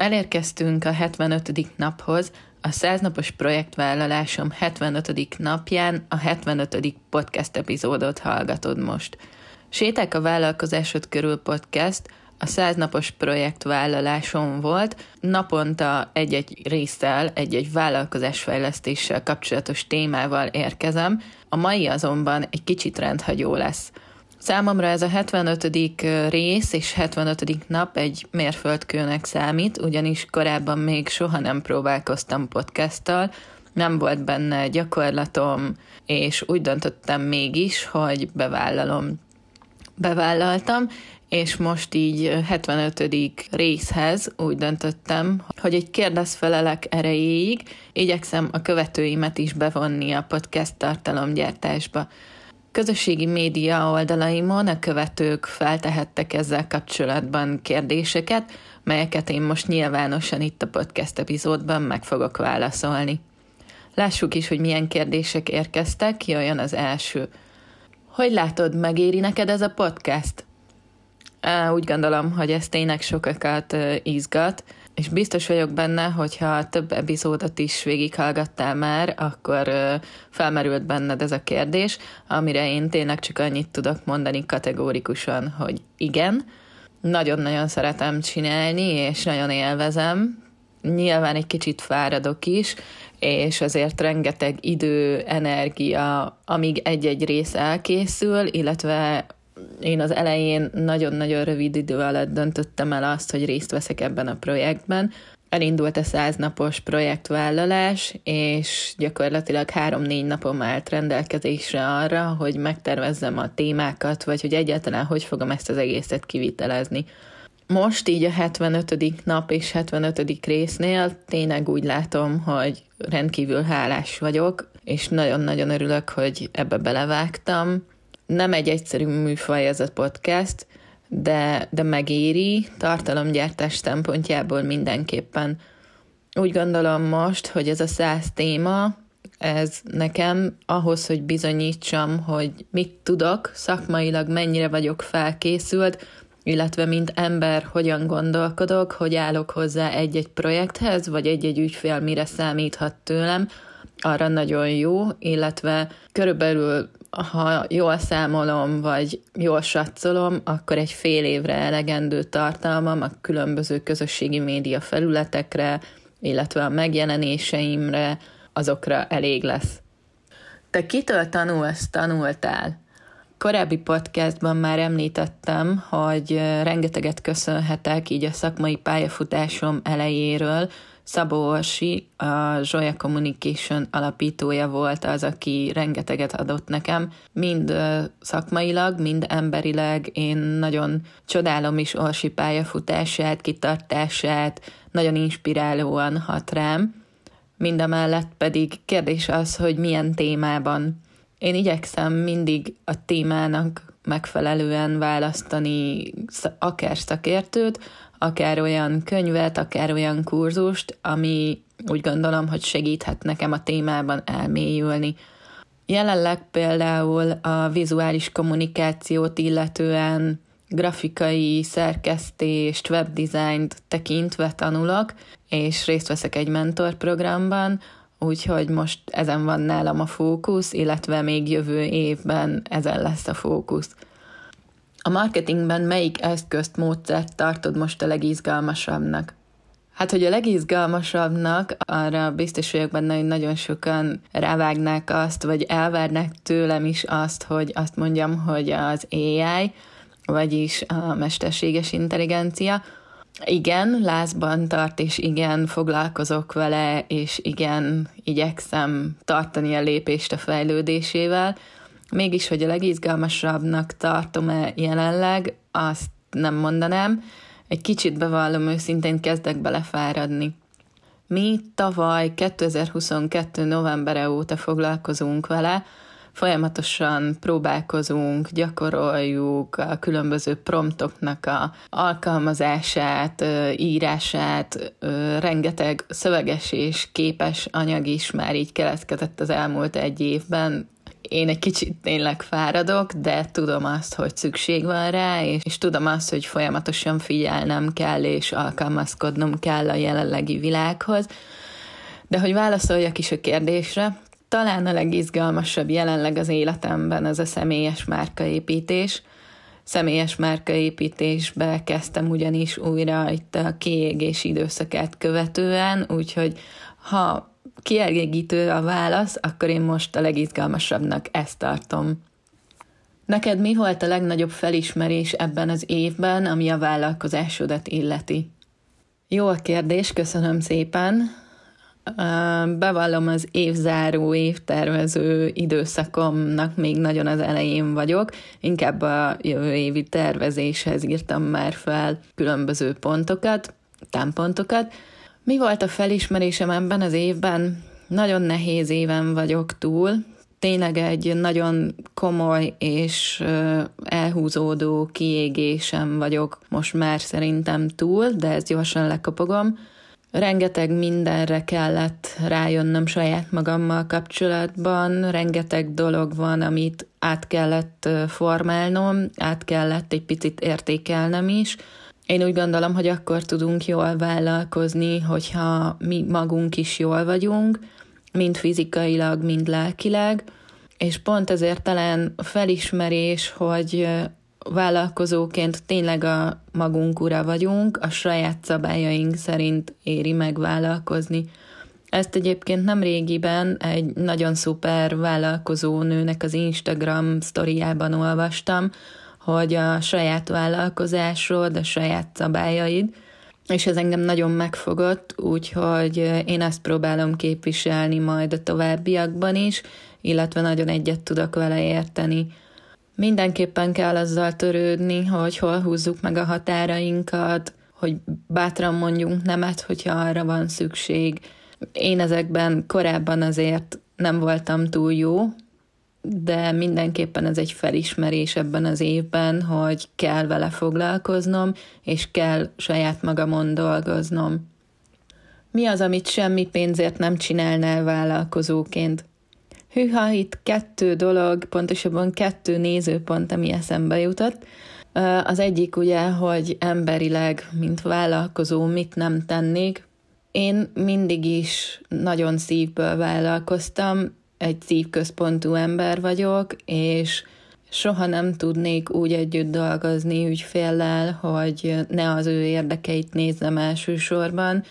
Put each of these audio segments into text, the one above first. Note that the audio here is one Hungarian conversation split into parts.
Elérkeztünk a 75. naphoz, a 100 napos projektvállalásom 75. napján a 75. podcast epizódot hallgatod most. Séták a vállalkozásod körül podcast a 100 napos projektvállalásom volt, naponta egy-egy résszel, egy-egy vállalkozásfejlesztéssel kapcsolatos témával érkezem, a mai azonban egy kicsit rendhagyó lesz – Számomra ez a 75. rész és 75. nap egy mérföldkőnek számít, ugyanis korábban még soha nem próbálkoztam podcasttal, nem volt benne gyakorlatom, és úgy döntöttem mégis, hogy bevállalom. Bevállaltam, és most így 75. részhez úgy döntöttem, hogy egy kérdezfelelek erejéig igyekszem a követőimet is bevonni a podcast tartalomgyártásba közösségi média oldalaimon a követők feltehettek ezzel kapcsolatban kérdéseket, melyeket én most nyilvánosan itt a podcast epizódban meg fogok válaszolni. Lássuk is, hogy milyen kérdések érkeztek, jöjjön az első. Hogy látod, megéri neked ez a podcast? Úgy gondolom, hogy ez tényleg sokakat izgat, és biztos vagyok benne, hogyha több epizódot is végighallgattál már, akkor felmerült benned ez a kérdés, amire én tényleg csak annyit tudok mondani kategórikusan, hogy igen, nagyon-nagyon szeretem csinálni, és nagyon élvezem. Nyilván egy kicsit fáradok is, és azért rengeteg idő, energia, amíg egy-egy rész elkészül, illetve én az elején nagyon-nagyon rövid idő alatt döntöttem el azt, hogy részt veszek ebben a projektben. Elindult a száznapos projektvállalás, és gyakorlatilag három-négy napom állt rendelkezésre arra, hogy megtervezzem a témákat, vagy hogy egyáltalán hogy fogom ezt az egészet kivitelezni. Most így a 75. nap és 75. résznél tényleg úgy látom, hogy rendkívül hálás vagyok, és nagyon-nagyon örülök, hogy ebbe belevágtam, nem egy egyszerű műfaj ez a podcast, de, de megéri tartalomgyártás szempontjából mindenképpen. Úgy gondolom most, hogy ez a száz téma, ez nekem ahhoz, hogy bizonyítsam, hogy mit tudok, szakmailag mennyire vagyok felkészült, illetve mint ember hogyan gondolkodok, hogy állok hozzá egy-egy projekthez, vagy egy-egy ügyfél mire számíthat tőlem, arra nagyon jó, illetve körülbelül ha jól számolom, vagy jól satszolom, akkor egy fél évre elegendő tartalmam a különböző közösségi média felületekre, illetve a megjelenéseimre, azokra elég lesz. Te kitől tanulsz, tanultál? Korábbi podcastban már említettem, hogy rengeteget köszönhetek így a szakmai pályafutásom elejéről, Szabó Orsi, a Zsolya Communication alapítója volt az, aki rengeteget adott nekem, mind szakmailag, mind emberileg. Én nagyon csodálom is Orsi pályafutását, kitartását, nagyon inspirálóan hat rám. Mindemellett pedig kérdés az, hogy milyen témában. Én igyekszem mindig a témának megfelelően választani akár szakértőt, akár olyan könyvet, akár olyan kurzust, ami úgy gondolom, hogy segíthet nekem a témában elmélyülni. Jelenleg például a vizuális kommunikációt illetően grafikai szerkesztést, webdesignt tekintve tanulok, és részt veszek egy mentorprogramban, úgyhogy most ezen van nálam a fókusz, illetve még jövő évben ezen lesz a fókusz. A marketingben melyik eszközt, módszert tartod most a legizgalmasabbnak? Hát, hogy a legizgalmasabbnak, arra biztos vagyok benne, hogy nagyon sokan rávágnák azt, vagy elvárnák tőlem is azt, hogy azt mondjam, hogy az AI, vagyis a mesterséges intelligencia, igen, lázban tart, és igen, foglalkozok vele, és igen, igyekszem tartani a lépést a fejlődésével, Mégis, hogy a legizgalmasabbnak tartom-e jelenleg, azt nem mondanám. Egy kicsit bevallom őszintén kezdek belefáradni. Mi tavaly 2022. novembere óta foglalkozunk vele, folyamatosan próbálkozunk, gyakoroljuk a különböző promptoknak a alkalmazását, írását, rengeteg szöveges és képes anyag is már így keletkezett az elmúlt egy évben, én egy kicsit tényleg fáradok, de tudom azt, hogy szükség van rá, és, és tudom azt, hogy folyamatosan figyelnem kell, és alkalmazkodnom kell a jelenlegi világhoz. De hogy válaszoljak is a kérdésre, talán a legizgalmasabb jelenleg az életemben az a személyes márkaépítés. Személyes márkaépítésbe kezdtem ugyanis újra itt a kiégés időszakát követően, úgyhogy ha kielégítő a válasz, akkor én most a legizgalmasabbnak ezt tartom. Neked mi volt a legnagyobb felismerés ebben az évben, ami a vállalkozásodat illeti? Jó a kérdés, köszönöm szépen. Bevallom az évzáró, évtervező időszakomnak még nagyon az elején vagyok, inkább a jövő évi tervezéshez írtam már fel különböző pontokat, támpontokat, mi volt a felismerésem ebben az évben? Nagyon nehéz éven vagyok túl, tényleg egy nagyon komoly és elhúzódó kiégésem vagyok most már szerintem túl, de ezt gyorsan lekapogom. Rengeteg mindenre kellett rájönnöm saját magammal kapcsolatban, rengeteg dolog van, amit át kellett formálnom, át kellett egy picit értékelnem is, én úgy gondolom, hogy akkor tudunk jól vállalkozni, hogyha mi magunk is jól vagyunk, mind fizikailag, mind lelkileg, és pont ezért talán felismerés, hogy vállalkozóként tényleg a magunk ura vagyunk, a saját szabályaink szerint éri meg vállalkozni. Ezt egyébként nem régiben egy nagyon szuper vállalkozó nőnek az Instagram sztoriában olvastam, hogy a saját vállalkozásod, a saját szabályaid, és ez engem nagyon megfogott, úgyhogy én ezt próbálom képviselni majd a továbbiakban is, illetve nagyon egyet tudok vele érteni. Mindenképpen kell azzal törődni, hogy hol húzzuk meg a határainkat, hogy bátran mondjunk nemet, hogyha arra van szükség. Én ezekben korábban azért nem voltam túl jó, de mindenképpen ez egy felismerés ebben az évben, hogy kell vele foglalkoznom, és kell saját magamon dolgoznom. Mi az, amit semmi pénzért nem csinálnál vállalkozóként? Hűha, itt kettő dolog, pontosabban kettő nézőpont, ami eszembe jutott. Az egyik ugye, hogy emberileg, mint vállalkozó mit nem tennék. Én mindig is nagyon szívből vállalkoztam, egy szívközpontú ember vagyok, és soha nem tudnék úgy együtt dolgozni ügyféllel, hogy ne az ő érdekeit nézzem elsősorban.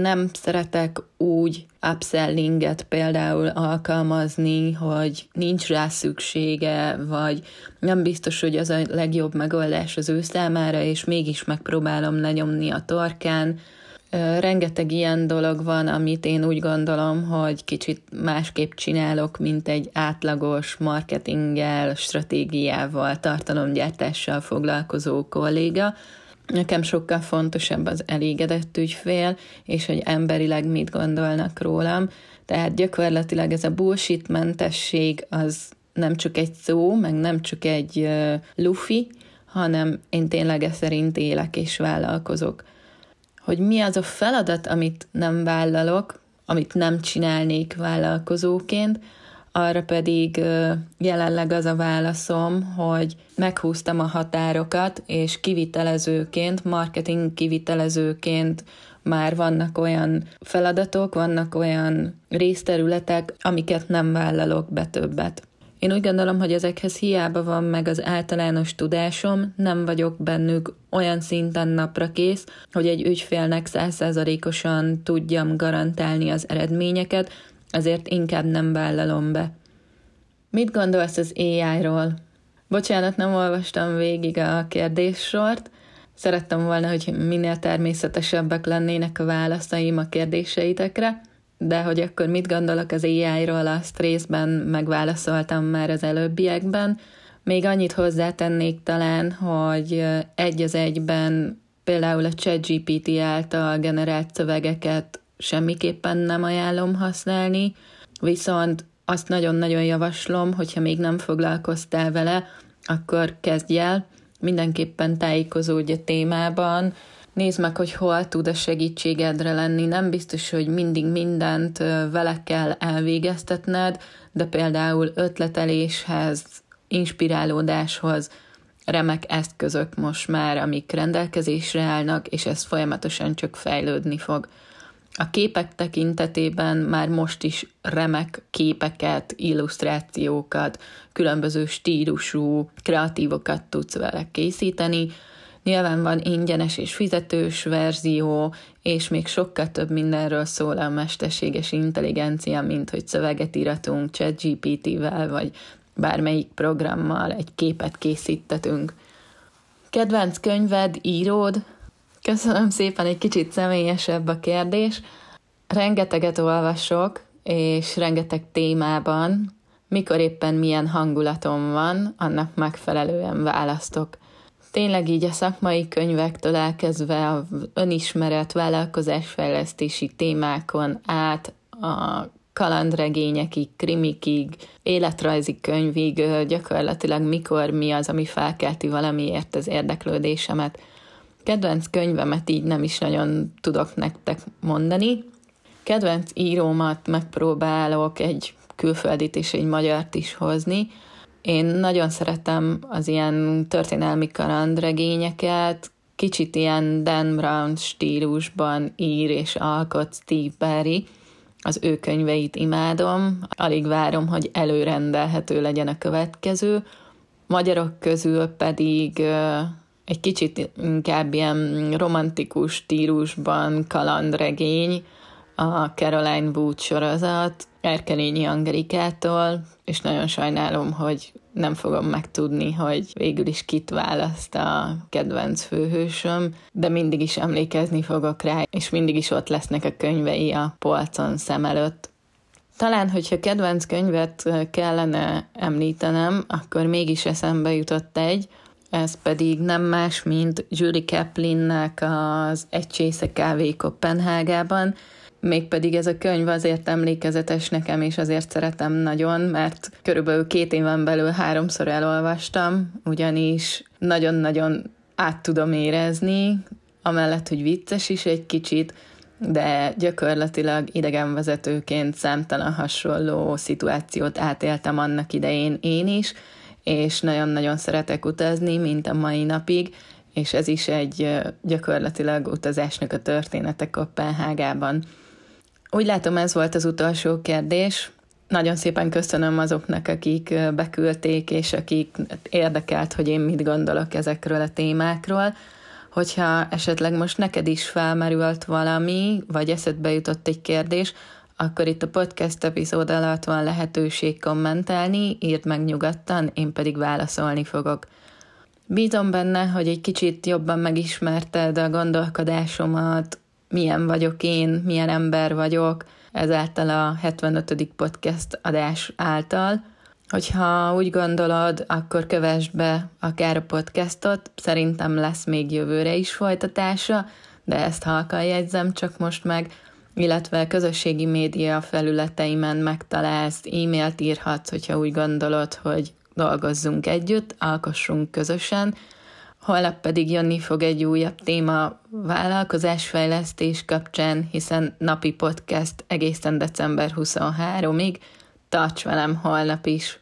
Nem szeretek úgy upsellinget például alkalmazni, hogy nincs rá szüksége, vagy nem biztos, hogy az a legjobb megoldás az ő számára, és mégis megpróbálom lenyomni a torkán, Rengeteg ilyen dolog van, amit én úgy gondolom, hogy kicsit másképp csinálok, mint egy átlagos marketinggel, stratégiával, tartalomgyártással foglalkozó kolléga. Nekem sokkal fontosabb az elégedett ügyfél, és hogy emberileg mit gondolnak rólam. Tehát gyakorlatilag ez a bullshit mentesség az nem csak egy szó, meg nem csak egy uh, lufi, hanem én tényleg ez szerint élek és vállalkozok hogy mi az a feladat, amit nem vállalok, amit nem csinálnék vállalkozóként, arra pedig jelenleg az a válaszom, hogy meghúztam a határokat, és kivitelezőként, marketing kivitelezőként már vannak olyan feladatok, vannak olyan részterületek, amiket nem vállalok be többet. Én úgy gondolom, hogy ezekhez hiába van meg az általános tudásom, nem vagyok bennük olyan szinten napra kész, hogy egy ügyfélnek százszázalékosan tudjam garantálni az eredményeket, ezért inkább nem vállalom be. Mit gondolsz az AI-ról? Bocsánat, nem olvastam végig a kérdéssort. Szerettem volna, hogy minél természetesebbek lennének a válaszaim a kérdéseitekre, de hogy akkor mit gondolok az AI-ról, azt részben megválaszoltam már az előbbiekben. Még annyit hozzátennék talán, hogy egy az egyben például a ChatGPT által generált szövegeket semmiképpen nem ajánlom használni, viszont azt nagyon-nagyon javaslom, hogyha még nem foglalkoztál vele, akkor kezdj el, mindenképpen tájékozódj a témában, nézd meg, hogy hol tud a segítségedre lenni. Nem biztos, hogy mindig mindent vele kell elvégeztetned, de például ötleteléshez, inspirálódáshoz remek eszközök most már, amik rendelkezésre állnak, és ez folyamatosan csak fejlődni fog. A képek tekintetében már most is remek képeket, illusztrációkat, különböző stílusú kreatívokat tudsz vele készíteni. Nyilván van ingyenes és fizetős verzió, és még sokkal több mindenről szól a mesterséges intelligencia, mint hogy szöveget íratunk ChatGPT-vel, vagy bármelyik programmal egy képet készítetünk. Kedvenc könyved, íród? Köszönöm szépen, egy kicsit személyesebb a kérdés. Rengeteget olvasok, és rengeteg témában, mikor éppen milyen hangulatom van, annak megfelelően választok. Tényleg így a szakmai könyvektől elkezdve a önismeret, vállalkozásfejlesztési témákon át a kalandregényekig, krimikig, életrajzi könyvig, gyakorlatilag mikor mi az, ami felkelti valamiért az érdeklődésemet. Kedvenc könyvemet így nem is nagyon tudok nektek mondani. Kedvenc írómat megpróbálok egy külföldit és egy magyart is hozni. Én nagyon szeretem az ilyen történelmi kalandregényeket, kicsit ilyen Dan Brown stílusban ír és alkot Steve Barry, az ő könyveit imádom, alig várom, hogy előrendelhető legyen a következő. Magyarok közül pedig egy kicsit inkább ilyen romantikus stílusban kalandregény, a Caroline Wood sorozat, Erkelényi Angerikától, és nagyon sajnálom, hogy nem fogom megtudni, hogy végül is kit választ a kedvenc főhősöm, de mindig is emlékezni fogok rá, és mindig is ott lesznek a könyvei a polcon szem előtt. Talán, hogyha kedvenc könyvet kellene említenem, akkor mégis eszembe jutott egy, ez pedig nem más, mint Julie Kaplinnek az Egy csésze kávé Kopenhágában, Mégpedig ez a könyv azért emlékezetes nekem, és azért szeretem nagyon, mert körülbelül két éven belül háromszor elolvastam, ugyanis nagyon-nagyon át tudom érezni, amellett, hogy vicces is egy kicsit, de gyakorlatilag idegenvezetőként számtalan hasonló szituációt átéltem annak idején én is, és nagyon-nagyon szeretek utazni, mint a mai napig, és ez is egy gyakorlatilag utazásnak a története Kopenhágában. Úgy látom, ez volt az utolsó kérdés. Nagyon szépen köszönöm azoknak, akik beküldték, és akik érdekelt, hogy én mit gondolok ezekről a témákról. Hogyha esetleg most neked is felmerült valami, vagy eszedbe jutott egy kérdés, akkor itt a podcast epizód alatt van lehetőség kommentelni, írd meg nyugodtan, én pedig válaszolni fogok. Bízom benne, hogy egy kicsit jobban megismerted a gondolkodásomat, milyen vagyok én, milyen ember vagyok, ezáltal a 75. podcast adás által. Hogyha úgy gondolod, akkor kövesd be akár a podcastot, szerintem lesz még jövőre is folytatása, de ezt halkan jegyzem csak most meg, illetve közösségi média felületeimen megtalálsz, e-mailt írhatsz, hogyha úgy gondolod, hogy dolgozzunk együtt, alkossunk közösen, Holnap pedig jönni fog egy újabb téma vállalkozásfejlesztés kapcsán, hiszen napi podcast egészen december 23-ig. Tarts velem holnap is!